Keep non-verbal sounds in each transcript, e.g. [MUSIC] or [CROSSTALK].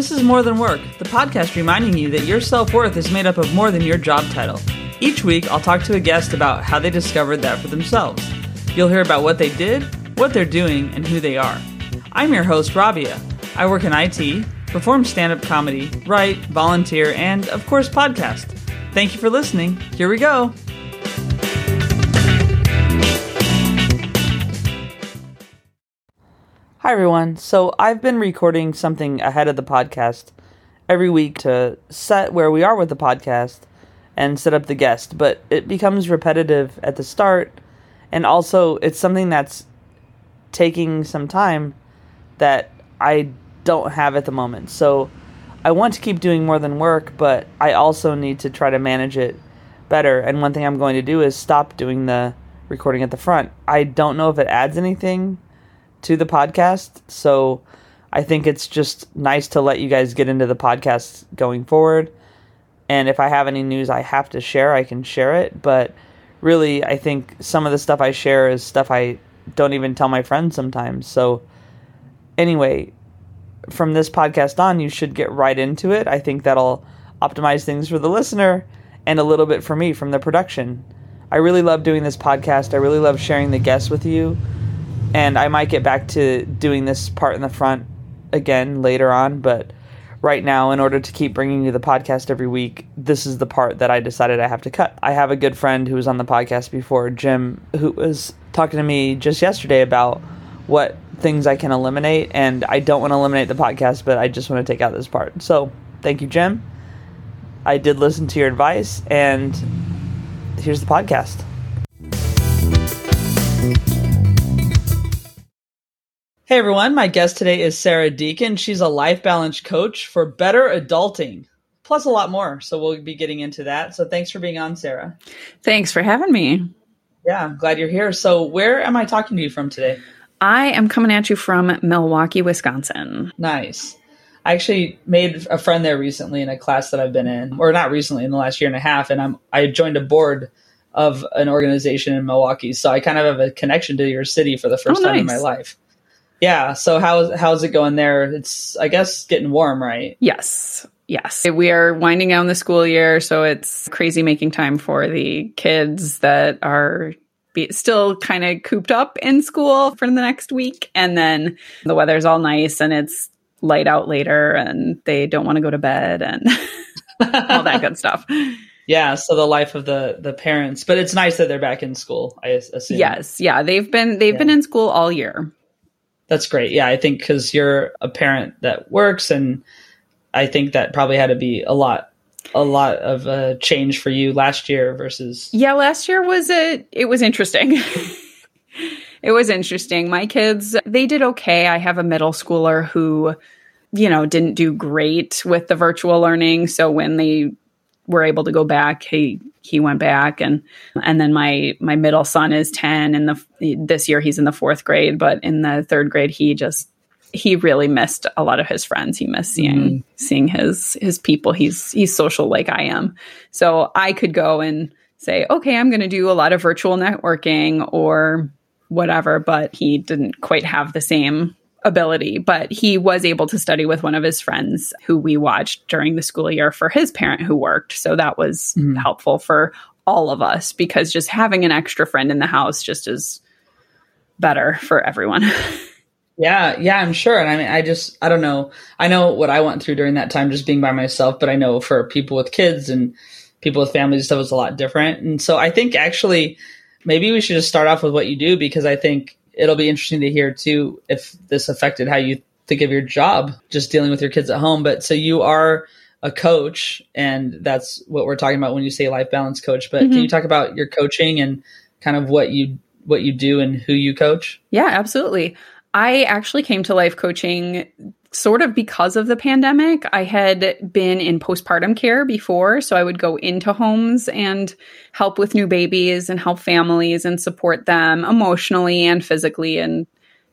This is More Than Work, the podcast reminding you that your self worth is made up of more than your job title. Each week, I'll talk to a guest about how they discovered that for themselves. You'll hear about what they did, what they're doing, and who they are. I'm your host, Rabia. I work in IT, perform stand up comedy, write, volunteer, and, of course, podcast. Thank you for listening. Here we go. Hi, everyone. So, I've been recording something ahead of the podcast every week to set where we are with the podcast and set up the guest, but it becomes repetitive at the start. And also, it's something that's taking some time that I don't have at the moment. So, I want to keep doing more than work, but I also need to try to manage it better. And one thing I'm going to do is stop doing the recording at the front. I don't know if it adds anything to the podcast. So I think it's just nice to let you guys get into the podcast going forward. And if I have any news I have to share, I can share it. But really, I think some of the stuff I share is stuff I don't even tell my friends sometimes. So, anyway, from this podcast on, you should get right into it. I think that'll optimize things for the listener and a little bit for me from the production. I really love doing this podcast. I really love sharing the guests with you and I might get back to doing this part in the front again later on, but right now, in order to keep bringing you the podcast every week, this is the part that I decided I have to cut. I have a good friend who was on the podcast before, Jim, who was talking to me just yesterday about what things I can eliminate, and I don't want to eliminate the podcast, but I just want to take out this part. So, thank you, Jim. I did listen to your advice, and here's the podcast. Hey everyone, my guest today is Sarah Deacon. She's a life balance coach for better adulting, plus a lot more. So we'll be getting into that. So thanks for being on, Sarah. Thanks for having me. Yeah, I'm glad you're here. So where am I talking to you from today? I am coming at you from Milwaukee, Wisconsin. Nice. I actually made a friend there recently in a class that I've been in, or not recently, in the last year and a half, and I'm I joined a board of an organization in Milwaukee. So I kind of have a connection to your city for the first oh, time nice. in my life. Yeah. So how's how's it going there? It's I guess getting warm, right? Yes. Yes. We are winding down the school year, so it's crazy making time for the kids that are be, still kind of cooped up in school for the next week. And then the weather's all nice and it's light out later and they don't want to go to bed and [LAUGHS] all that good stuff. Yeah, so the life of the the parents, but it's nice that they're back in school. I assume. Yes, yeah, they've been they've yeah. been in school all year. That's great. Yeah, I think because you're a parent that works, and I think that probably had to be a lot, a lot of a change for you last year versus. Yeah, last year was a. It was interesting. [LAUGHS] it was interesting. My kids, they did okay. I have a middle schooler who, you know, didn't do great with the virtual learning. So when they were able to go back, he he went back and and then my my middle son is 10 and the this year he's in the 4th grade, but in the 3rd grade he just he really missed a lot of his friends. He missed seeing mm. seeing his his people. He's he's social like I am. So I could go and say, "Okay, I'm going to do a lot of virtual networking or whatever," but he didn't quite have the same ability, but he was able to study with one of his friends who we watched during the school year for his parent who worked. So that was mm-hmm. helpful for all of us because just having an extra friend in the house just is better for everyone. [LAUGHS] yeah, yeah, I'm sure. And I mean, I just, I don't know. I know what I went through during that time just being by myself, but I know for people with kids and people with families stuff was a lot different. And so I think actually maybe we should just start off with what you do because I think it'll be interesting to hear too if this affected how you think of your job, just dealing with your kids at home. But so you are a coach, and that's what we're talking about when you say life balance coach. But mm-hmm. can you talk about your coaching and kind of what you what you do and who you coach? Yeah, absolutely. I actually came to life coaching sort of because of the pandemic. I had been in postpartum care before, so I would go into homes and help with new babies and help families and support them emotionally and physically and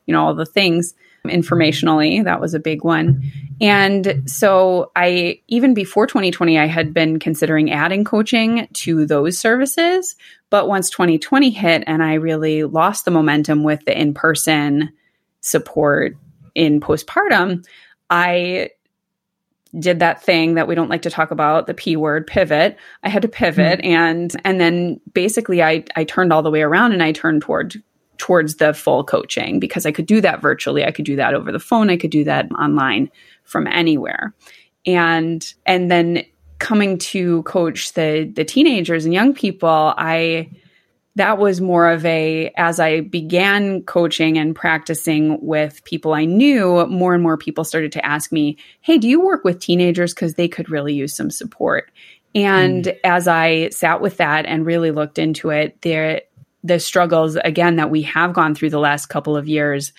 you know all the things informationally that was a big one and so i even before 2020 i had been considering adding coaching to those services but once 2020 hit and i really lost the momentum with the in-person support in postpartum, I did that thing that we don't like to talk about the p word pivot. I had to pivot mm-hmm. and and then basically i i turned all the way around and i turned toward towards the full coaching because i could do that virtually. I could do that over the phone. I could do that online from anywhere. And and then coming to coach the the teenagers and young people i that was more of a as i began coaching and practicing with people i knew more and more people started to ask me hey do you work with teenagers because they could really use some support and mm. as i sat with that and really looked into it there the struggles again that we have gone through the last couple of years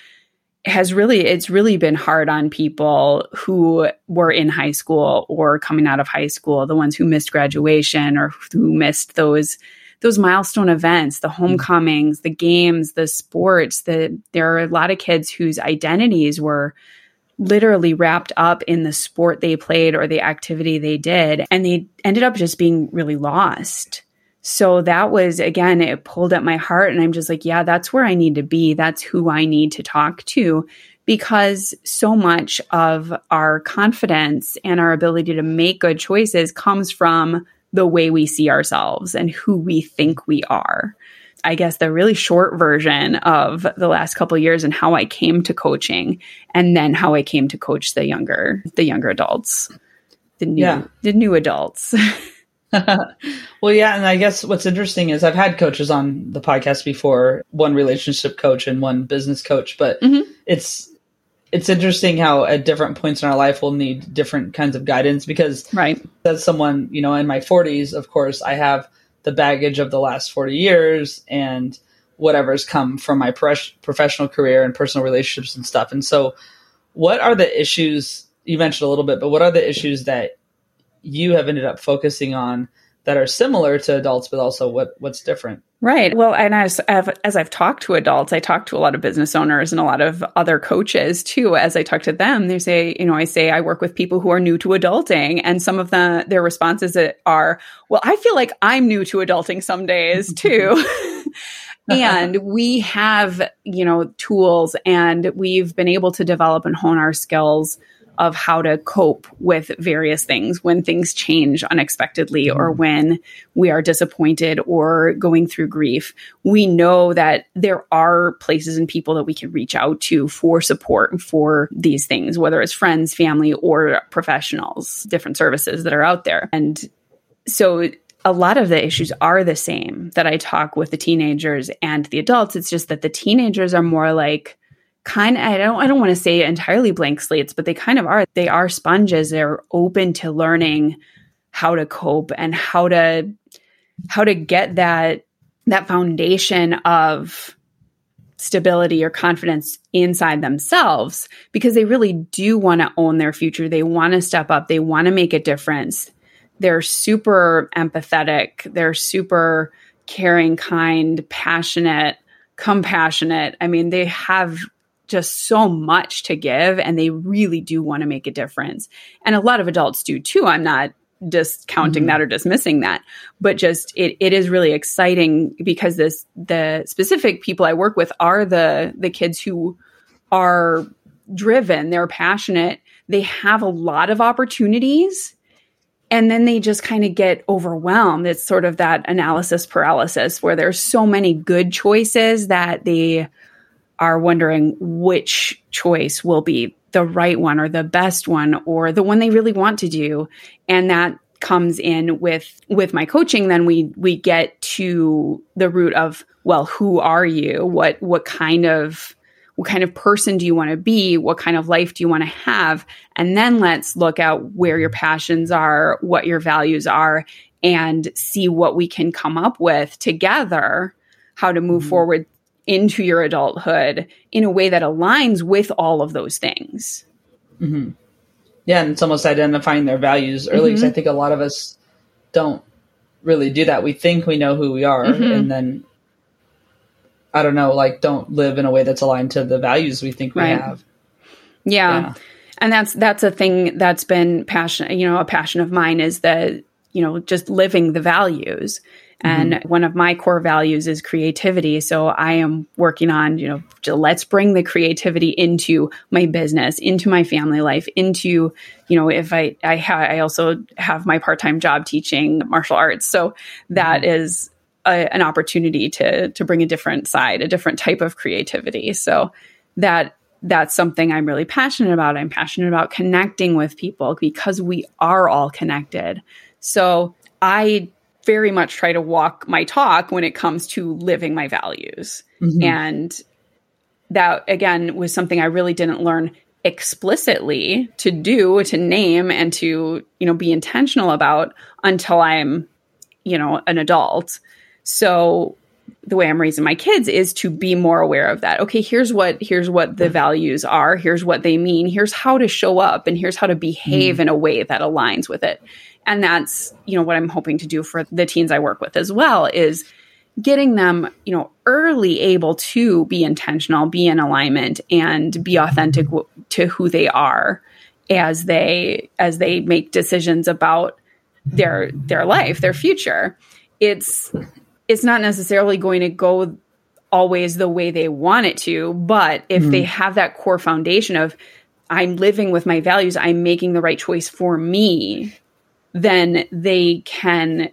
has really it's really been hard on people who were in high school or coming out of high school the ones who missed graduation or who missed those those milestone events, the mm-hmm. homecomings, the games, the sports, the there are a lot of kids whose identities were literally wrapped up in the sport they played or the activity they did and they ended up just being really lost. So that was again it pulled at my heart and I'm just like yeah that's where I need to be that's who I need to talk to because so much of our confidence and our ability to make good choices comes from the way we see ourselves and who we think we are. I guess the really short version of the last couple years and how I came to coaching and then how I came to coach the younger the younger adults. The new yeah. the new adults. [LAUGHS] well, yeah, and I guess what's interesting is I've had coaches on the podcast before, one relationship coach and one business coach, but mm-hmm. it's it's interesting how at different points in our life we'll need different kinds of guidance because right. as someone you know in my 40s of course i have the baggage of the last 40 years and whatever's come from my professional career and personal relationships and stuff. And so what are the issues you mentioned a little bit but what are the issues that you have ended up focusing on that are similar to adults but also what what's different Right. Well, and as as I've talked to adults, I talk to a lot of business owners and a lot of other coaches too. As I talk to them, they say, you know, I say I work with people who are new to adulting, and some of the their responses are, "Well, I feel like I'm new to adulting some days [LAUGHS] too." [LAUGHS] and we have, you know, tools, and we've been able to develop and hone our skills of how to cope with various things when things change unexpectedly mm. or when we are disappointed or going through grief. We know that there are places and people that we can reach out to for support for these things, whether it's friends, family, or professionals, different services that are out there. And so a lot of the issues are the same that I talk with the teenagers and the adults. It's just that the teenagers are more like, kind of I don't I don't want to say entirely blank slates, but they kind of are. They are sponges. They're open to learning how to cope and how to how to get that that foundation of stability or confidence inside themselves because they really do want to own their future. They want to step up. They want to make a difference. They're super empathetic. They're super caring, kind, passionate, compassionate. I mean, they have just so much to give and they really do want to make a difference. And a lot of adults do too. I'm not discounting mm-hmm. that or dismissing that, but just it, it is really exciting because this the specific people I work with are the the kids who are driven, they're passionate, they have a lot of opportunities and then they just kind of get overwhelmed. It's sort of that analysis paralysis where there's so many good choices that they are wondering which choice will be the right one or the best one or the one they really want to do. And that comes in with with my coaching then we we get to the root of well who are you? What what kind of what kind of person do you want to be? What kind of life do you want to have? And then let's look at where your passions are what your values are and see what we can come up with together how to move mm-hmm. forward into your adulthood in a way that aligns with all of those things. Mm-hmm. Yeah, and it's almost identifying their values early because mm-hmm. I think a lot of us don't really do that. We think we know who we are, mm-hmm. and then I don't know, like don't live in a way that's aligned to the values we think we right. have. Yeah. yeah. And that's that's a thing that's been passion, you know, a passion of mine is that, you know, just living the values And mm-hmm. one of my core values is creativity. So I am working on, you know, let's bring the creativity into my business, into my family life, into, you know, if I, I, ha- I also have my part time job teaching martial arts. So that mm-hmm. is a, an opportunity to, to bring a different side, a different type of creativity. So that that's something I'm really passionate about. I'm passionate about connecting with people because we are all connected. So I very much try to walk my talk when it comes to living my values. Mm-hmm. And that, again, was something I really didn't learn explicitly to do, to name, and to, you know, be intentional about until I'm, you know, an adult. So the way I'm raising my kids is to be more aware of that. Okay, here's what here's what the values are, here's what they mean, here's how to show up and here's how to behave mm. in a way that aligns with it. And that's, you know, what I'm hoping to do for the teens I work with as well is getting them, you know, early able to be intentional, be in alignment and be authentic w- to who they are as they as they make decisions about their their life, their future. It's it's not necessarily going to go always the way they want it to, but if mm-hmm. they have that core foundation of I'm living with my values, I'm making the right choice for me, then they can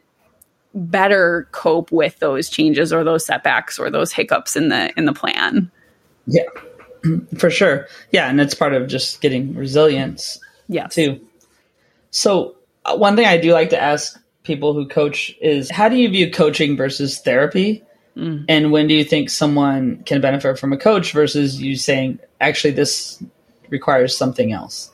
better cope with those changes or those setbacks or those hiccups in the in the plan. Yeah. [CLEARS THROAT] For sure. Yeah, and it's part of just getting resilience. Yeah. Too. So, uh, one thing I do like to ask people who coach is how do you view coaching versus therapy? Mm. And when do you think someone can benefit from a coach versus you saying, actually, this requires something else?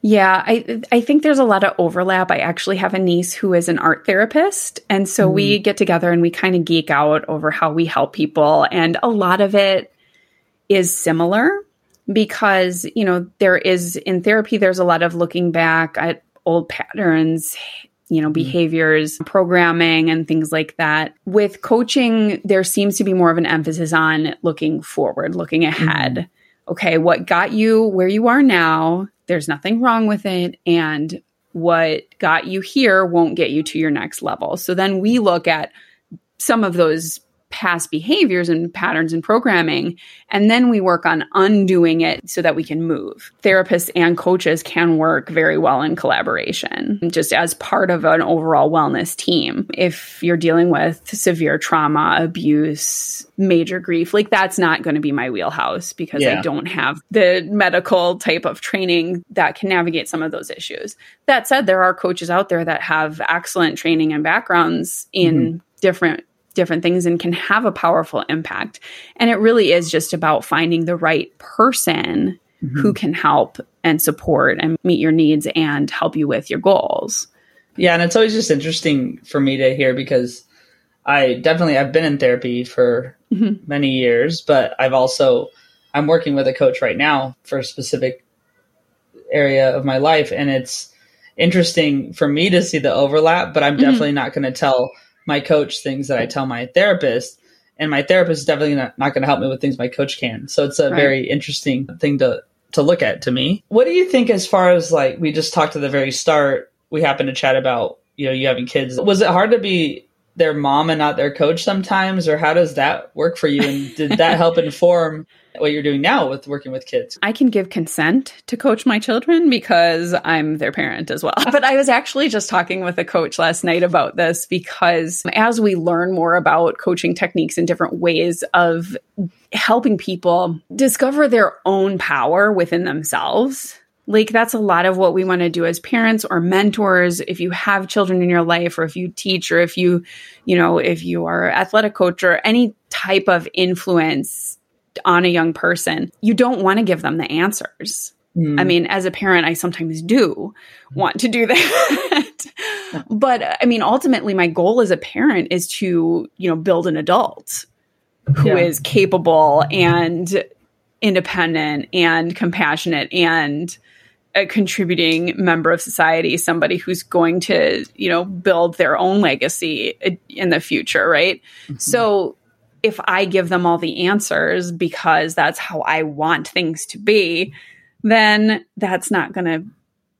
Yeah, I I think there's a lot of overlap. I actually have a niece who is an art therapist, and so mm. we get together and we kind of geek out over how we help people, and a lot of it is similar because, you know, there is in therapy there's a lot of looking back at old patterns, you know, mm-hmm. behaviors, mm. programming, and things like that. With coaching, there seems to be more of an emphasis on looking forward, looking mm-hmm. ahead. Mm. Okay, what got you where you are now? There's nothing wrong with it. And what got you here won't get you to your next level. So then we look at some of those past behaviors and patterns and programming. And then we work on undoing it so that we can move. Therapists and coaches can work very well in collaboration, just as part of an overall wellness team. If you're dealing with severe trauma, abuse, major grief, like that's not going to be my wheelhouse because yeah. I don't have the medical type of training that can navigate some of those issues. That said, there are coaches out there that have excellent training and backgrounds in mm-hmm. different different things and can have a powerful impact. And it really is just about finding the right person mm-hmm. who can help and support and meet your needs and help you with your goals. Yeah, and it's always just interesting for me to hear because I definitely I've been in therapy for mm-hmm. many years, but I've also I'm working with a coach right now for a specific area of my life and it's interesting for me to see the overlap, but I'm mm-hmm. definitely not going to tell my coach things that I tell my therapist, and my therapist is definitely not, not going to help me with things my coach can. So it's a right. very interesting thing to to look at to me. What do you think as far as like we just talked at the very start? We happened to chat about you know you having kids. Was it hard to be their mom and not their coach sometimes, or how does that work for you? And did that [LAUGHS] help inform what you're doing now with working with kids. I can give consent to coach my children because I'm their parent as well. But I was actually just talking with a coach last night about this because as we learn more about coaching techniques and different ways of helping people discover their own power within themselves, like that's a lot of what we want to do as parents or mentors if you have children in your life or if you teach or if you you know if you are athletic coach or any type of influence on a young person, you don't want to give them the answers. Mm. I mean, as a parent, I sometimes do want to do [LAUGHS] that. but I mean, ultimately, my goal as a parent is to, you know, build an adult who yeah. is capable and independent and compassionate and a contributing member of society, somebody who's going to, you know, build their own legacy in the future, right? Mm-hmm. So if I give them all the answers because that's how I want things to be, then that's not going to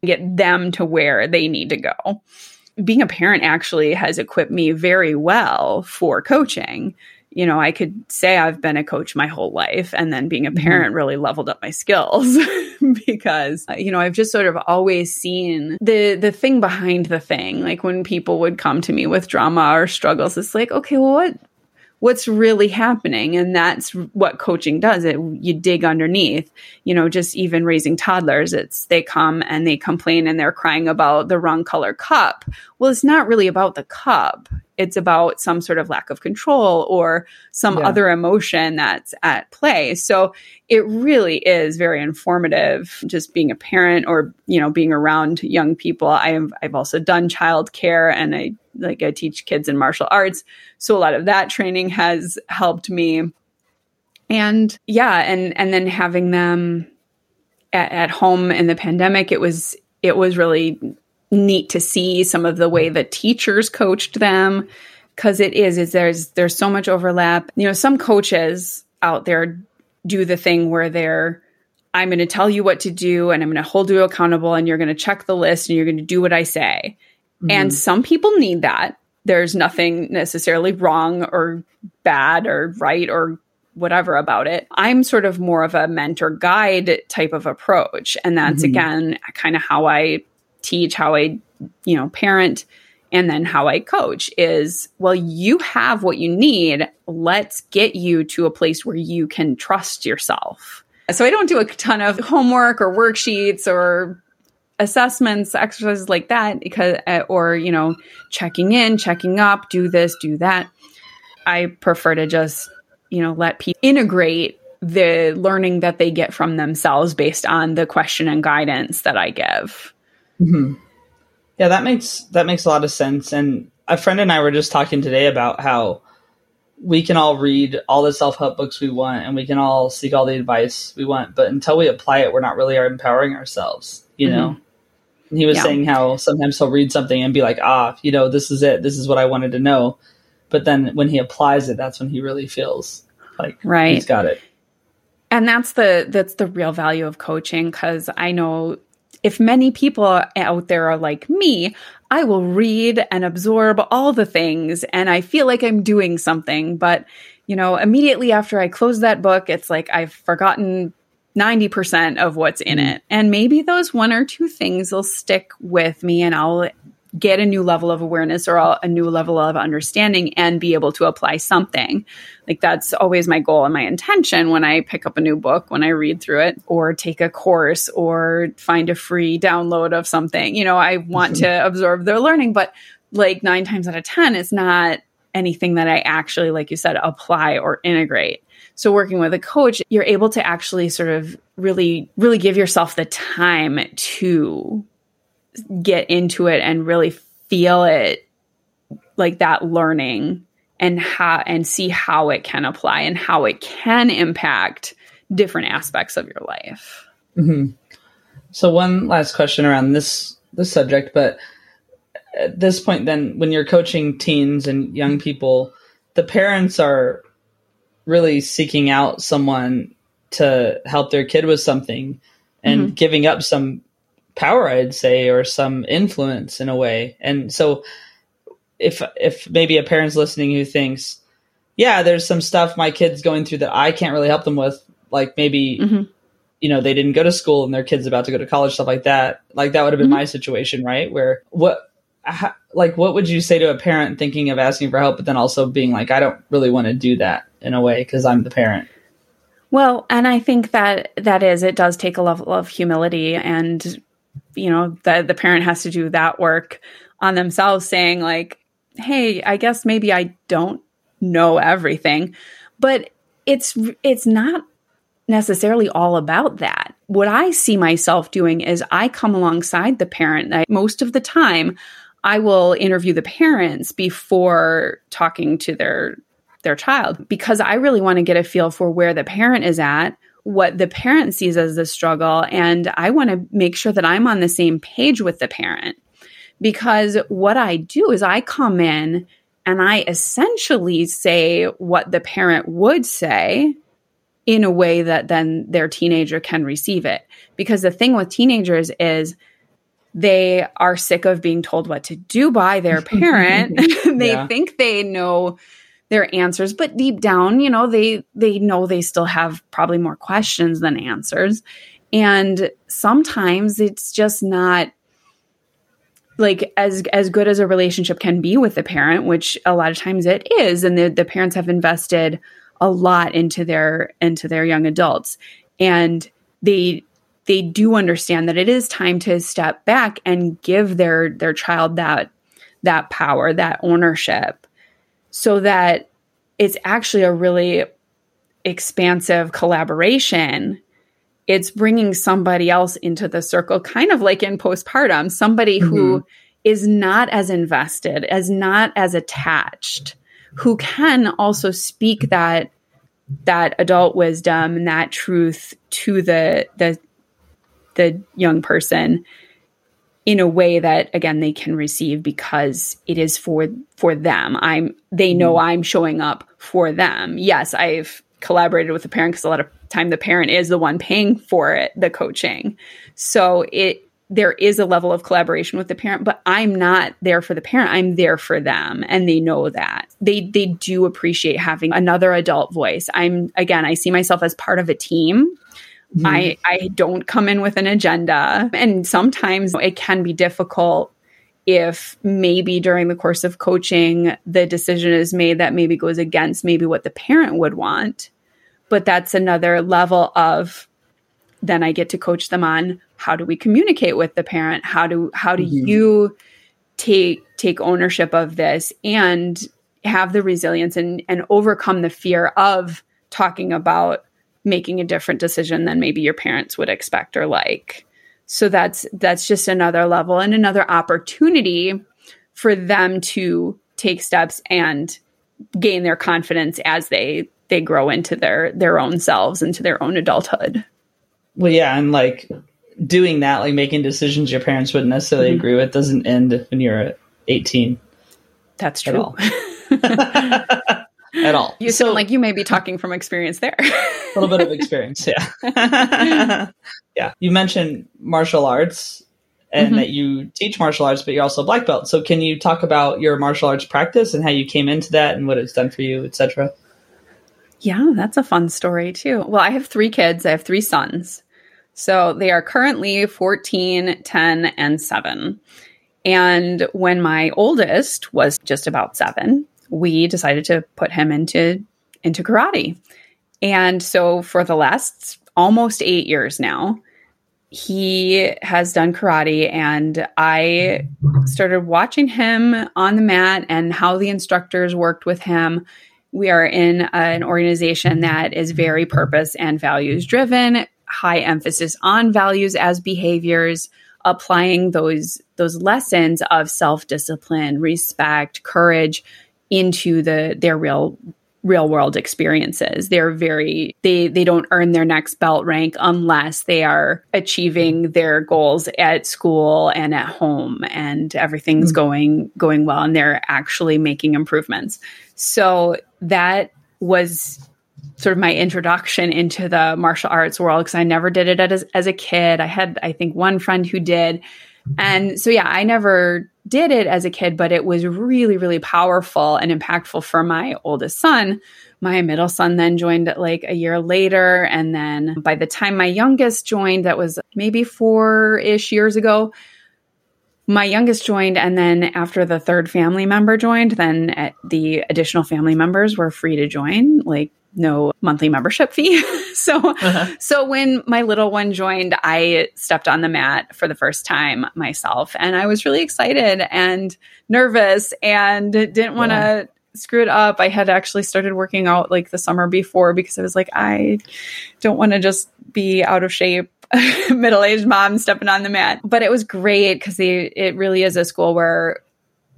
get them to where they need to go. being a parent actually has equipped me very well for coaching you know, I could say I've been a coach my whole life and then being a mm-hmm. parent really leveled up my skills [LAUGHS] because you know, I've just sort of always seen the the thing behind the thing. Like when people would come to me with drama or struggles, it's like, okay, well what what's really happening and that's what coaching does it you dig underneath you know just even raising toddlers it's they come and they complain and they're crying about the wrong color cup well it's not really about the cup it's about some sort of lack of control or some yeah. other emotion that's at play. So it really is very informative just being a parent or, you know, being around young people. I've I've also done childcare and I like I teach kids in martial arts. So a lot of that training has helped me. And yeah, and and then having them at, at home in the pandemic, it was it was really neat to see some of the way the teachers coached them because it is is there's there's so much overlap you know some coaches out there do the thing where they're i'm going to tell you what to do and i'm going to hold you accountable and you're going to check the list and you're going to do what i say mm-hmm. and some people need that there's nothing necessarily wrong or bad or right or whatever about it. I'm sort of more of a mentor guide type of approach. And that's mm-hmm. again kind of how I teach, how I, you know, parent, and then how I coach is well, you have what you need. Let's get you to a place where you can trust yourself. So I don't do a ton of homework or worksheets or assessments, exercises like that because, uh, or, you know, checking in, checking up, do this, do that. I prefer to just, you know, let people integrate the learning that they get from themselves based on the question and guidance that I give. Mm-hmm. Yeah, that makes that makes a lot of sense. And a friend and I were just talking today about how we can all read all the self help books we want, and we can all seek all the advice we want, but until we apply it, we're not really empowering ourselves. You mm-hmm. know. And he was yeah. saying how sometimes he'll read something and be like, ah, you know, this is it. This is what I wanted to know. But then when he applies it, that's when he really feels like right. he's got it. And that's the that's the real value of coaching because I know if many people out there are like me, I will read and absorb all the things and I feel like I'm doing something. But, you know, immediately after I close that book, it's like I've forgotten 90% of what's in mm. it. And maybe those one or two things will stick with me and I'll get a new level of awareness or a new level of understanding and be able to apply something. Like that's always my goal and my intention when I pick up a new book, when I read through it or take a course or find a free download of something. You know, I want mm-hmm. to absorb their learning, but like 9 times out of 10 it's not anything that I actually like you said apply or integrate. So working with a coach, you're able to actually sort of really really give yourself the time to get into it and really feel it like that learning and how and see how it can apply and how it can impact different aspects of your life. Mm-hmm. So one last question around this this subject, but at this point, then when you're coaching teens and young people, the parents are really seeking out someone to help their kid with something and mm-hmm. giving up some power, I'd say, or some influence in a way. And so if if maybe a parent's listening who thinks, yeah, there's some stuff my kid's going through that I can't really help them with, like maybe mm-hmm. you know, they didn't go to school and their kid's about to go to college, stuff like that. Like that would have been mm-hmm. my situation, right? Where what how, like what would you say to a parent thinking of asking for help but then also being like I don't really want to do that in a way because I'm the parent. Well, and I think that that is it does take a level of humility and you know the the parent has to do that work on themselves saying like hey i guess maybe i don't know everything. But it's it's not necessarily all about that. What i see myself doing is i come alongside the parent. I, most of the time i will interview the parents before talking to their their child because i really want to get a feel for where the parent is at what the parent sees as the struggle. And I want to make sure that I'm on the same page with the parent because what I do is I come in and I essentially say what the parent would say in a way that then their teenager can receive it. Because the thing with teenagers is they are sick of being told what to do by their [LAUGHS] parent. [LAUGHS] they yeah. think they know their answers, but deep down, you know, they they know they still have probably more questions than answers. And sometimes it's just not like as as good as a relationship can be with the parent, which a lot of times it is, and the, the parents have invested a lot into their into their young adults. And they they do understand that it is time to step back and give their their child that that power, that ownership so that it's actually a really expansive collaboration. It's bringing somebody else into the circle, kind of like in postpartum, somebody mm-hmm. who is not as invested, as not as attached, who can also speak that that adult wisdom and that truth to the the the young person in a way that again they can receive because it is for for them. I'm they know mm-hmm. i'm showing up for them. Yes i've collaborated with the parent because a lot of time the parent is the one paying for it the coaching. So it there is a level of collaboration with the parent but i'm not there for the parent. I'm there for them and they know that. They they do appreciate having another adult voice. I'm again i see myself as part of a team Mm-hmm. I, I don't come in with an agenda. And sometimes it can be difficult if maybe during the course of coaching, the decision is made that maybe goes against maybe what the parent would want. But that's another level of then I get to coach them on how do we communicate with the parent? How do how do mm-hmm. you take take ownership of this and have the resilience and and overcome the fear of talking about making a different decision than maybe your parents would expect or like. So that's that's just another level and another opportunity for them to take steps and gain their confidence as they they grow into their their own selves into their own adulthood. Well, yeah, and like doing that, like making decisions your parents wouldn't necessarily mm-hmm. agree with, doesn't end when you're 18. That's true. [LAUGHS] [LAUGHS] at all. You so, sound like you may be talking from experience there. a little bit of experience, yeah. [LAUGHS] yeah. You mentioned martial arts and mm-hmm. that you teach martial arts, but you're also a black belt. So can you talk about your martial arts practice and how you came into that and what it's done for you, etc.? Yeah, that's a fun story too. Well, I have three kids. I have three sons. So they are currently 14, 10, and 7. And when my oldest was just about 7, we decided to put him into into karate. And so for the last almost 8 years now, he has done karate and I started watching him on the mat and how the instructors worked with him. We are in an organization that is very purpose and values driven, high emphasis on values as behaviors, applying those those lessons of self-discipline, respect, courage into the their real real world experiences. They're very they they don't earn their next belt rank unless they are achieving their goals at school and at home and everything's mm-hmm. going going well and they're actually making improvements. So that was sort of my introduction into the martial arts world because I never did it as, as a kid. I had I think one friend who did and so, yeah, I never did it as a kid, but it was really, really powerful and impactful for my oldest son. My middle son then joined like a year later. And then by the time my youngest joined, that was maybe four ish years ago, my youngest joined. And then after the third family member joined, then eh, the additional family members were free to join. Like no monthly membership fee. [LAUGHS] so uh-huh. so when my little one joined, I stepped on the mat for the first time myself and I was really excited and nervous and didn't want to yeah. screw it up. I had actually started working out like the summer before because I was like I don't want to just be out of shape [LAUGHS] middle-aged mom stepping on the mat. But it was great cuz it really is a school where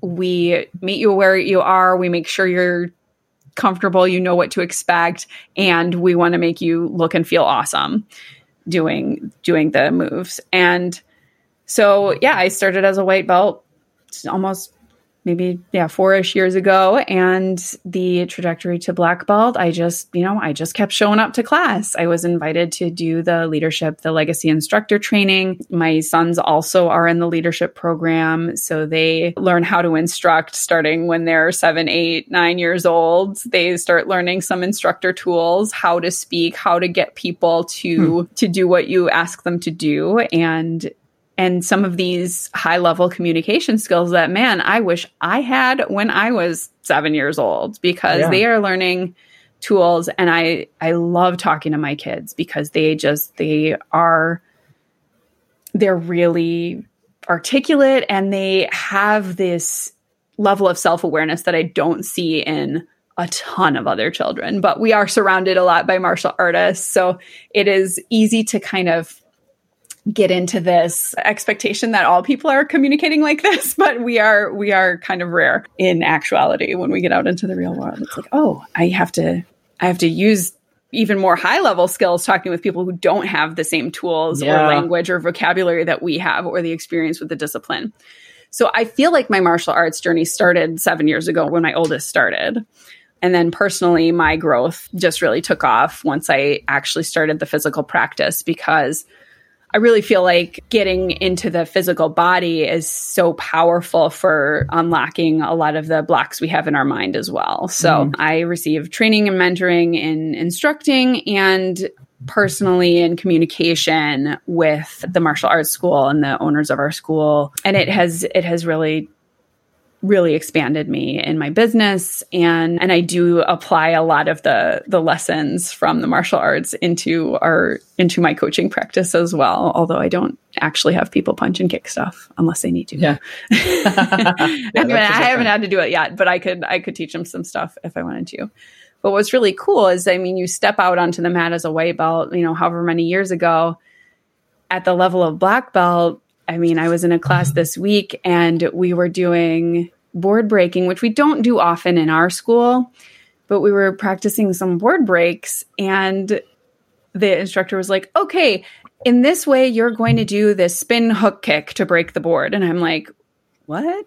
we meet you where you are. We make sure you're comfortable, you know what to expect, and we want to make you look and feel awesome doing doing the moves. And so yeah, I started as a white belt almost maybe yeah four-ish years ago and the trajectory to black belt i just you know i just kept showing up to class. I was invited to do the leadership the legacy instructor training. My sons also are in the leadership program so they learn how to instruct starting when they're seven eight nine years old. They start learning some instructor tools how to speak how to get people to hmm. to do what you ask them to do and and some of these high level communication skills that man i wish i had when i was seven years old because yeah. they are learning tools and i i love talking to my kids because they just they are they're really articulate and they have this level of self-awareness that i don't see in a ton of other children but we are surrounded a lot by martial artists so it is easy to kind of get into this expectation that all people are communicating like this, [LAUGHS] but we are we are kind of rare in actuality when we get out into the real world. It's like, oh, I have to I have to use even more high level skills talking with people who don't have the same tools yeah. or language or vocabulary that we have or the experience with the discipline. So I feel like my martial arts journey started 7 years ago when my oldest started. And then personally, my growth just really took off once I actually started the physical practice because I really feel like getting into the physical body is so powerful for unlocking a lot of the blocks we have in our mind as well. So mm. I receive training and mentoring in instructing and personally in communication with the martial arts school and the owners of our school and it has it has really really expanded me in my business. And and I do apply a lot of the the lessons from the martial arts into our into my coaching practice as well although I don't actually have people punch and kick stuff unless they need to. Yeah, [LAUGHS] [LAUGHS] yeah I, mean, I haven't had to do it yet but I could I could teach them some stuff if I wanted to. But what's really cool is I mean you step out onto the mat as a white belt you know however many years ago at the level of black belt I mean, I was in a class this week and we were doing board breaking, which we don't do often in our school, but we were practicing some board breaks and the instructor was like, okay, in this way, you're going to do this spin hook kick to break the board. And I'm like, what?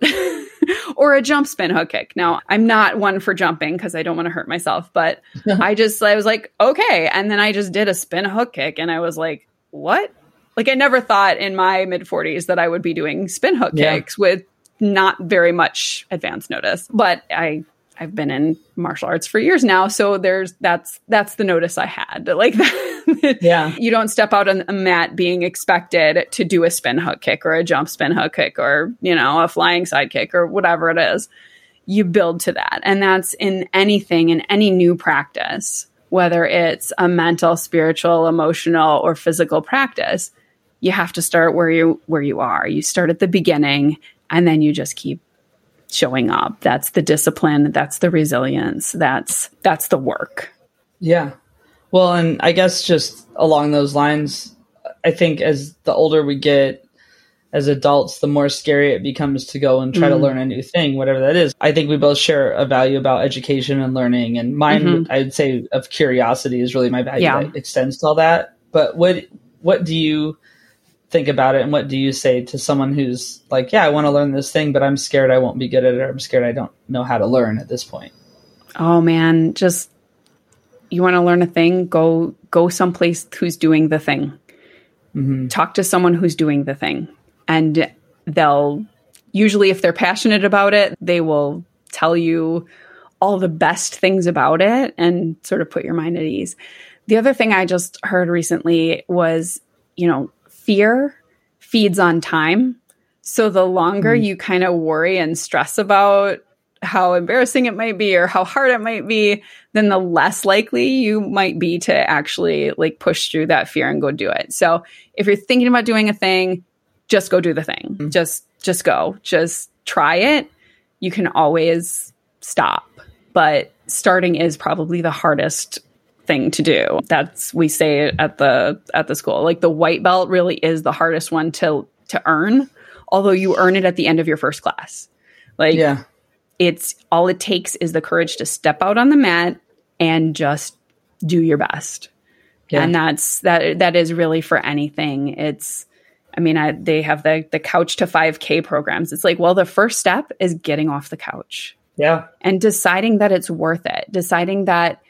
[LAUGHS] or a jump spin hook kick. Now, I'm not one for jumping because I don't want to hurt myself, but [LAUGHS] I just, I was like, okay. And then I just did a spin hook kick and I was like, what? Like, I never thought in my mid 40s that I would be doing spin hook yeah. kicks with not very much advance notice. But I I've been in martial arts for years now, so there's that's that's the notice I had. [LAUGHS] Like that, yeah, [LAUGHS] you don't step out on a mat being expected to do a spin hook kick or a jump spin hook kick or you know a flying side kick or whatever it is. You build to that, and that's in anything in any new practice, whether it's a mental, spiritual, emotional, or physical practice. You have to start where you where you are. You start at the beginning and then you just keep showing up. That's the discipline. That's the resilience. That's that's the work. Yeah. Well and i guess just along those lines i think as the older we get as adults the more scary it becomes to go and try mm. to learn a new thing whatever that is. I think we both share a value about education and learning. And mine mm-hmm. i'd say of curiosity is really my value yeah. that extends to all that. But what what do you think about it and what do you say to someone who's like yeah i want to learn this thing but i'm scared i won't be good at it or i'm scared i don't know how to learn at this point. Oh man just you want to learn a thing go go someplace who's doing the thing. Mm-hmm. talk to someone who's doing the thing and they'll usually if they're passionate about it they will tell you all the best things about it and sort of put your mind at ease. The other thing i just heard recently was you know fear feeds on time. So the longer mm. you kind of worry and stress about how embarrassing it might be or how hard it might be, then the less likely you might be to actually like push through that fear and go do it. So if you're thinking about doing a thing, just go do the thing. Mm. Just just go. Just try it. You can always stop. But starting is probably the hardest thing to do. That's we say at the at the school. Like the white belt really is the hardest one to to earn, although you earn it at the end of your first class. Like yeah. it's all it takes is the courage to step out on the mat and just do your best. Yeah. And that's that that is really for anything. It's I mean, I, they have the the couch to 5K programs. It's like, well, the first step is getting off the couch. Yeah. And deciding that it's worth it, deciding that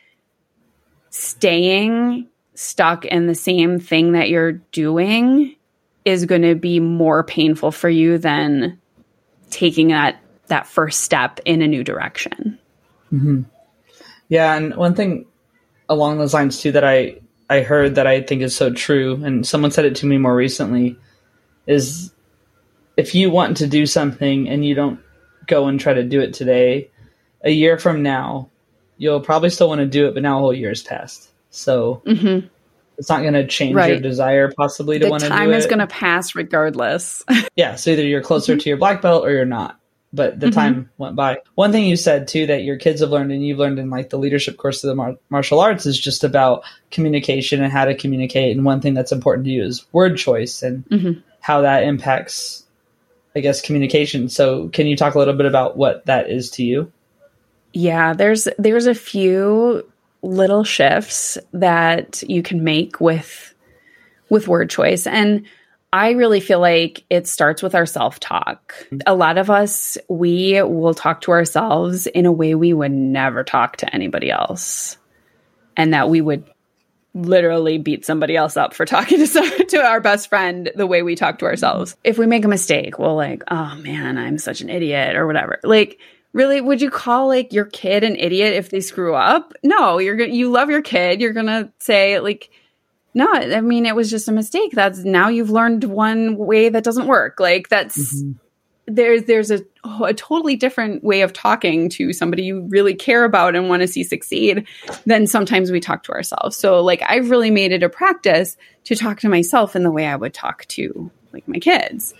staying stuck in the same thing that you're doing is going to be more painful for you than taking that that first step in a new direction. Mm-hmm. Yeah, and one thing along those lines too that I I heard that I think is so true, and someone said it to me more recently, is if you want to do something and you don't go and try to do it today, a year from now, you'll probably still want to do it, but now a whole year has passed. So mm-hmm. it's not going to change right. your desire possibly to want to do it. time is going to pass regardless. [LAUGHS] yeah. So either you're closer mm-hmm. to your black belt or you're not but the mm-hmm. time went by. One thing you said too that your kids have learned and you've learned in like the leadership course of the mar- martial arts is just about communication and how to communicate. And one thing that's important to you is word choice and mm-hmm. how that impacts, I guess, communication. So can you talk a little bit about what that is to you? Yeah, there's there's a few little shifts that you can make with with word choice and I really feel like it starts with our self talk. Mm-hmm. A lot of us, we will talk to ourselves in a way we would never talk to anybody else. And that we would literally beat somebody else up for talking to, some, [LAUGHS] to our best friend the way we talk to ourselves. Mm-hmm. If we make a mistake, we'll like, oh man, I'm such an idiot or whatever. Like, really, would you call like your kid an idiot if they screw up? No, you're gonna, you love your kid. You're gonna say, like, no, I mean it was just a mistake. That's now you've learned one way that doesn't work. Like that's mm-hmm. there's there's a a totally different way of talking to somebody you really care about and want to see succeed than sometimes we talk to ourselves. So like I've really made it a practice to talk to myself in the way I would talk to like my kids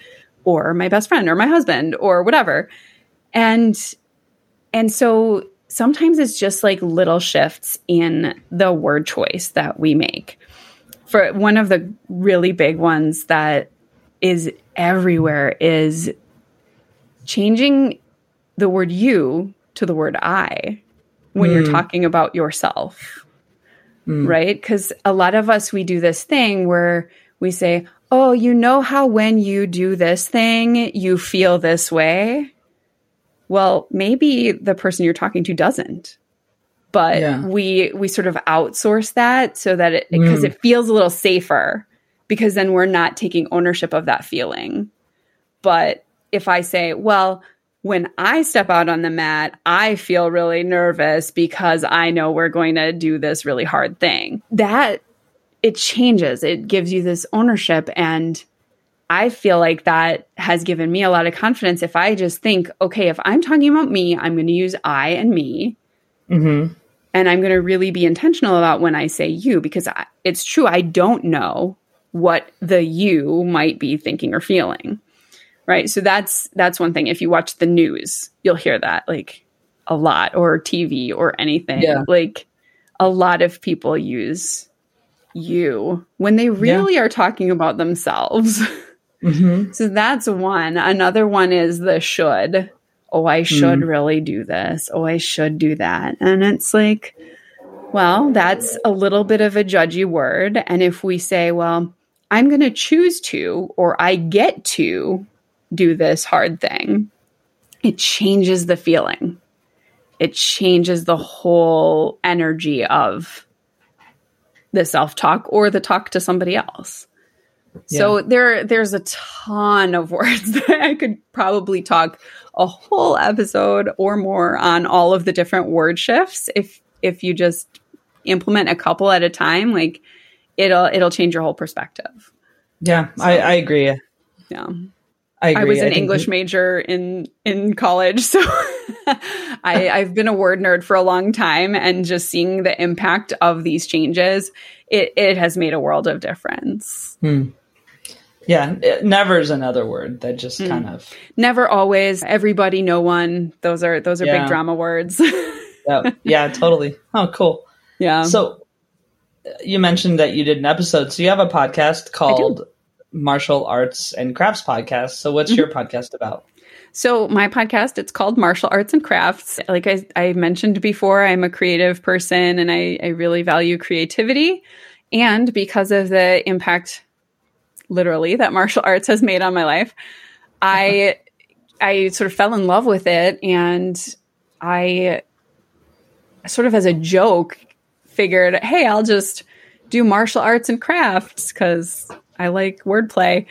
or my best friend or my husband or whatever. And and so sometimes it's just like little shifts in the word choice that we make for one of the really big ones that is everywhere is changing the word you to the word I when mm. you're hmm. talking about yourself. Mm. Right? Because a lot of us, we do this thing where we say, Oh, you know how when you do this thing, you feel this way? Well, maybe the person you're talking to doesn't but yeah. we we sort of outsource that so that it because mm. it feels a little safer because then we're not taking ownership of that feeling but if i say well when i step out on the mat i feel really nervous because i know we're going to do this really hard thing that it changes it gives you this ownership and I feel like that has given me a lot of confidence. If I just think, okay, if I'm talking about me, I'm going to use I and me. Mm-hmm. And I'm going to really be intentional about when I say you because I, it's true. I don't know what the you might be thinking or feeling. Right. So that's, that's one thing. If you watch the news, you'll hear that like a lot or TV or anything. Yeah. Like a lot of people use you when they really yeah. are talking about themselves. [LAUGHS] Mm-hmm. so that's one. Another one is the should oh, I should mm. really do this. Oh, I should do that. And it's like, well, that's a little bit of a judgy word. And if we say, well, I'm going to choose to, or I get to do this hard thing, it changes the feeling. It changes the whole energy of the self talk or the talk to somebody else. Yeah. So there there's a ton of [LAUGHS] words that I could probably talk a whole episode or more on all of the different word shifts if if you just implement a couple at a time like it'll it'll change your whole perspective. Yeah, so, I, I agree. Yeah. I, I, was an I English major in in college, [LAUGHS] so I, I've been a word nerd for a long time, and just seeing the impact of these changes, it it has made a world of difference. Hmm. Yeah, never is another word that just mm. kind of never always everybody no one those are those are yeah. big drama words. [LAUGHS] yeah, yeah, totally. Oh, cool. Yeah. So you mentioned that you did an episode. So you have a podcast called Martial Arts and Crafts Podcast. So what's mm-hmm. your podcast about? So my podcast, it's called Martial Arts and Crafts. Like I, I mentioned before, I'm a creative person and I, I really value creativity. And because of the impact literally that martial arts has made on my life. I [LAUGHS] I sort of fell in love with it and I sort of as a joke figured, hey, I'll just do martial arts and crafts because I like wordplay.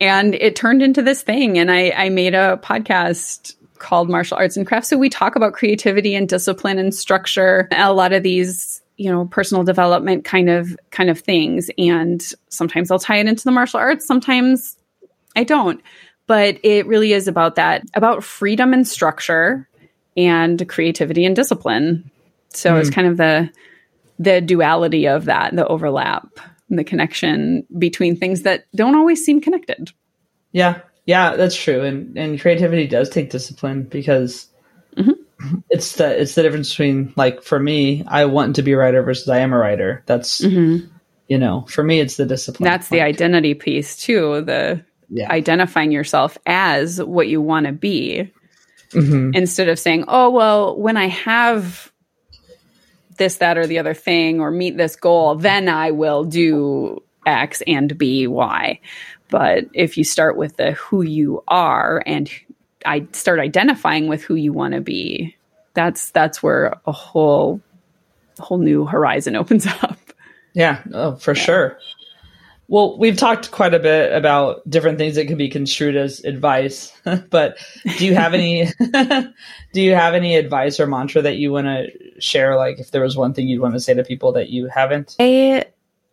And it turned into this thing. And I, I made a podcast called Martial Arts and Crafts. So we talk about creativity and discipline and structure, a lot of these, you know, personal development kind of kind of things. And sometimes I'll tie it into the martial arts, sometimes I don't. But it really is about that, about freedom and structure and creativity and discipline. So mm. it's hmm. kind of the the duality of that, the overlap, and the connection between things that don't always seem connected. Yeah, yeah, that's true. And and creativity does take discipline because mm-hmm. It's the it's the difference between like for me, I want to be a writer versus I am a writer. That's mm-hmm. you know, for me, it's the discipline. That's the identity piece too. The yeah. identifying yourself as what you want to be. Mm-hmm. Instead of saying, "Oh well, when I have this, that, or the other thing or meet this goal, then I will do X and B, Y. But if you start with the who you are and I start identifying with who you want to be, that's that's where a whole whole new horizon [LAUGHS] opens up. Yeah, oh, for yeah. sure. Well, we've talked quite a bit about different things that could be construed as advice, [LAUGHS] but do you have any [LAUGHS] do you have any advice or mantra that you want to share like if there was one thing you'd want to say to people that you haven't? I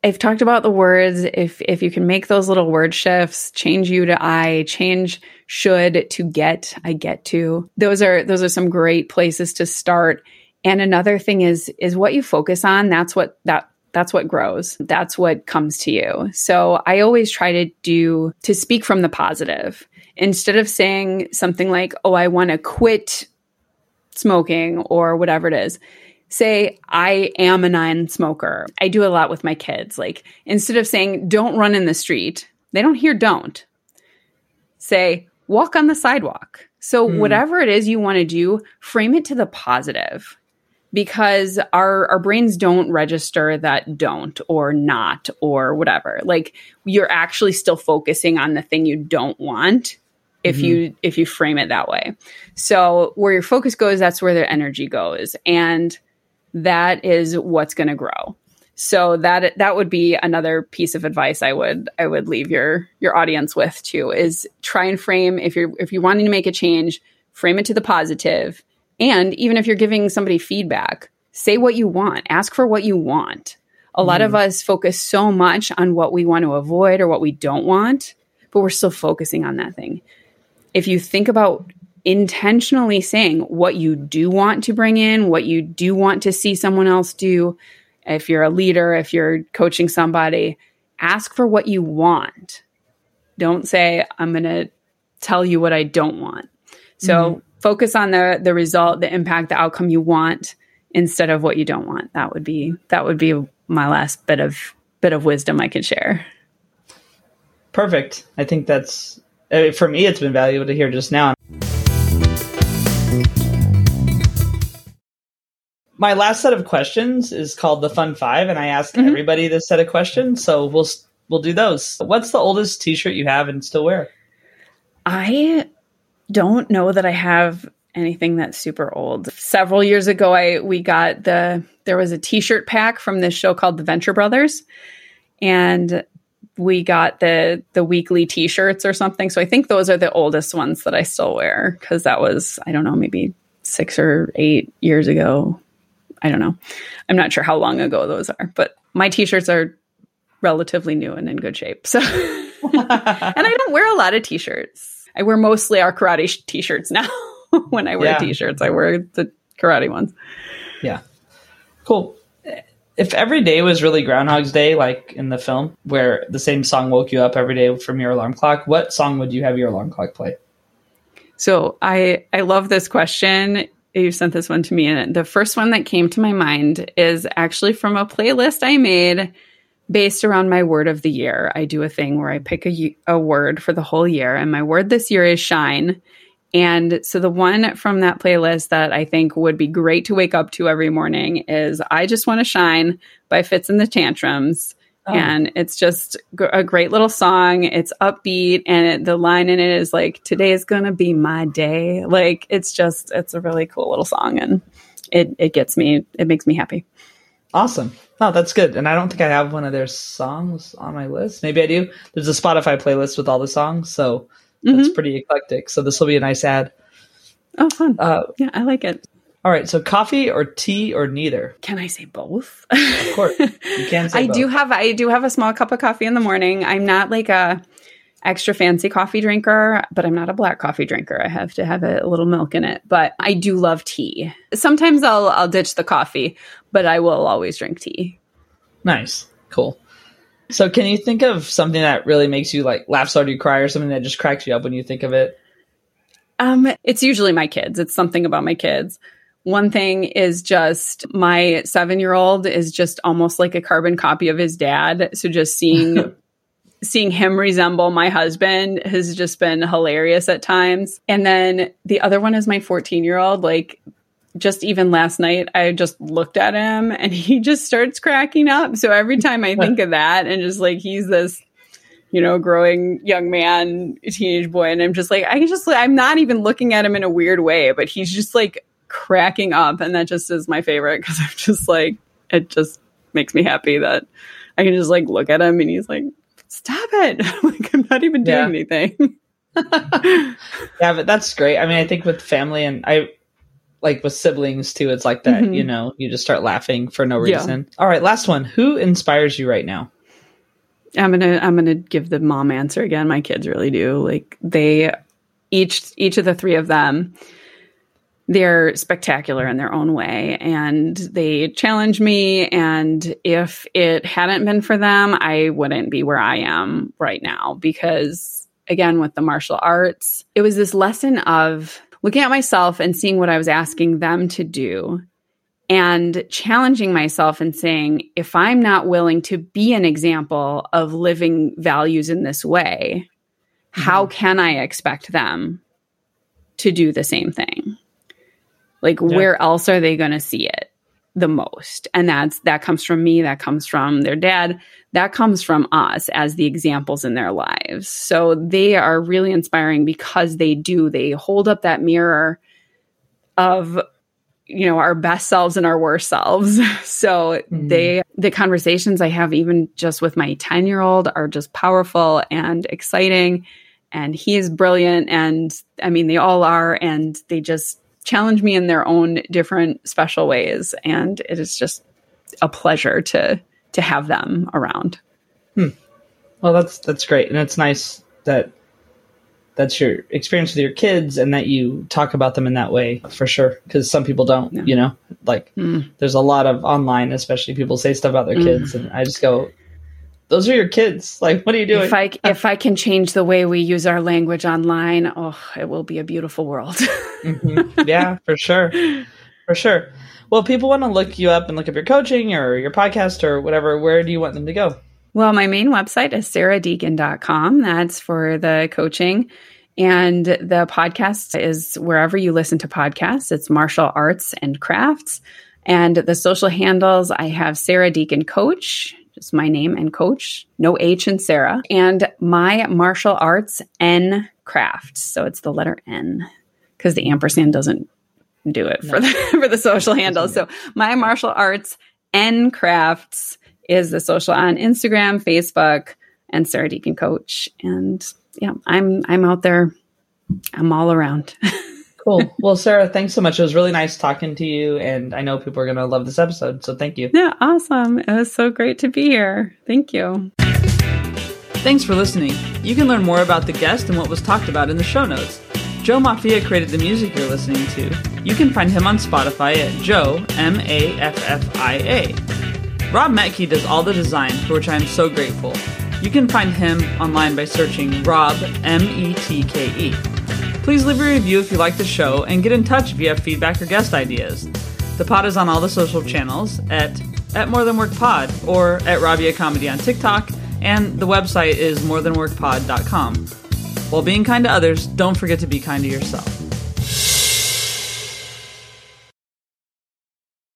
I've talked about the words if if you can make those little word shifts, change you to I, change should to get, I get to. Those are those are some great places to start. And another thing is is what you focus on, that's what that that's what grows. That's what comes to you. So I always try to do, to speak from the positive. Instead of saying something like, oh, I want to quit smoking or whatever it is, say, I am a non smoker. I do a lot with my kids. Like, instead of saying, don't run in the street, they don't hear don't. Say, walk on the sidewalk. So, mm. whatever it is you want to do, frame it to the positive because our our brains don't register that don't or not or whatever like you're actually still focusing on the thing you don't want if mm-hmm. you if you frame it that way so where your focus goes that's where their energy goes and that is what's going to grow so that that would be another piece of advice i would i would leave your your audience with too is try and frame if you're if you're wanting to make a change frame it to the positive. and even if you're giving somebody feedback, say what you want, ask for what you want. A mm. lot of mm. us focus so much on what we want to avoid or what we don't want, but we're still focusing on that thing. If you think about intentionally saying what you do want to bring in, what you do want to see someone else do, if you're a leader, if you're coaching somebody, ask for what you want. Don't say, I'm going to tell you what I don't want. So, mm focus on the the result, the impact, the outcome you want instead of what you don't want. That would be that would be my last bit of bit of wisdom I could share. Perfect. I think that's uh, for me. It's been valuable to hear just now. My last set of questions is called the Fun Five, and I ask mm-hmm. everybody this set of questions. So we'll we'll do those. What's the oldest T-shirt you have and still wear? I don't know that I have anything that's super old. Several years ago, I we got the there was a T-shirt pack from this show called The Venture Brothers, and we got the the weekly T-shirts or something. So I think those are the oldest ones that I still wear because that was I don't know maybe six or eight years ago. I don't know. I'm not sure how long ago those are, but my T-shirts are relatively new and in good shape. So, [LAUGHS] and I don't wear a lot of T-shirts. I wear mostly our karate sh- t-shirts now. [LAUGHS] when I wear yeah. t-shirts, I wear the karate ones. Yeah. Cool. If every day was really Groundhog's Day, like in the film, where the same song woke you up every day from your alarm clock, what song would you have your alarm clock play? So I I love this question. You sent this one to me, and the first one that came to my mind is actually from a playlist I made based around my word of the year. I do a thing where I pick a, a word for the whole year, and my word this year is shine. And so the one from that playlist that I think would be great to wake up to every morning is I Just Want to Shine by Fitz and the Tantrums. Oh. And it's just a great little song. It's upbeat, and it, the line in it is like, "Today is gonna be my day." Like it's just, it's a really cool little song, and it it gets me. It makes me happy. Awesome. Oh, that's good. And I don't think I have one of their songs on my list. Maybe I do. There's a Spotify playlist with all the songs, so mm-hmm. that's pretty eclectic. So this will be a nice ad. Oh, fun. Uh, yeah, I like it. All right, so coffee or tea or neither? Can I say both? Of course, [LAUGHS] you can. I both. do have I do have a small cup of coffee in the morning. I'm not like a extra fancy coffee drinker, but I'm not a black coffee drinker. I have to have a little milk in it. But I do love tea. Sometimes I'll I'll ditch the coffee, but I will always drink tea. Nice, cool. So, can you think of something that really makes you like laugh so hard you cry, or something that just cracks you up when you think of it? Um, it's usually my kids. It's something about my kids. One thing is just my seven year old is just almost like a carbon copy of his dad. So just seeing [LAUGHS] seeing him resemble my husband has just been hilarious at times. And then the other one is my 14 year old. Like just even last night, I just looked at him and [LAUGHS] he just starts cracking up. So every time I think of that and just like he's this you know, growing young man, teenage boy. And I'm just like, I just, I'm not even looking at him in a weird way, but he's just like cracking up. And that just is my favorite because [LAUGHS] I'm just like, it just makes me happy that I can just like look at him and he's like, stop it. [LAUGHS] like, I'm not even doing yeah. anything. [LAUGHS] yeah, but that's great. I mean, I think with family and I, like with siblings too, it's like that, mm-hmm. you know, you just start laughing for no reason. Yeah. All right, last one. Who inspires you right now? I'm gonna I'm gonna give the mom answer again. My kids really do. Like they each each of the three of them they're spectacular in their own way and they challenge me and if it hadn't been for them i wouldn't be where i am right now because again with the martial arts it was this lesson of looking at myself and seeing what i was asking them to do and challenging myself and saying, if I'm not willing to be an example of living values in this way, mm-hmm. how can I expect them to do the same thing? Like, yeah. where else are they going to see it the most? And that's that comes from me, that comes from their dad, that comes from us as the examples in their lives. So they are really inspiring because they do, they hold up that mirror of you know our best selves and our worst selves [LAUGHS] so mm-hmm. they the conversations i have even just with my 10 year old are just powerful and exciting and he is brilliant and i mean they all are and they just challenge me in their own different special ways and it is just a pleasure to to have them around hmm. well that's that's great and it's nice that that's your experience with your kids and that you talk about them in that way for sure because some people don't yeah. you know like mm. there's a lot of online especially people say stuff about their mm. kids and i just go those are your kids like what are you doing if i if i can change the way we use our language online oh it will be a beautiful world mm-hmm. [LAUGHS] yeah for sure for sure well people want to look you up and look up your coaching or your podcast or whatever where do you want them to go well, my main website is sarahdeacon.com. That's for the coaching. And the podcast is wherever you listen to podcasts. It's martial arts and crafts. And the social handles, I have Sarah Deacon Coach, just my name and coach, no H in Sarah, and my martial arts N craft. So it's the letter N because the ampersand doesn't do it no. for the [LAUGHS] for the social handle. So my martial arts N crafts is the social on Instagram, Facebook, and Sarah Deacon Coach. And yeah, I'm I'm out there. I'm all around. [LAUGHS] cool. Well, Sarah, thanks so much. It was really nice talking to you, and I know people are going to love this episode. So thank you. Yeah, awesome. It was so great to be here. Thank you. Thanks for listening. You can learn more about the guest and what was talked about in the show notes. Joe Maffia created the music you're listening to. You can find him on Spotify at Joe M A F F I A. Rob Metke does all the design, for which I am so grateful. You can find him online by searching Rob M E T K E. Please leave a review if you like the show and get in touch if you have feedback or guest ideas. The pod is on all the social channels at at More Than Work Pod or at Rabia Comedy on TikTok, and the website is morethanworkpod.com. While being kind to others, don't forget to be kind to yourself.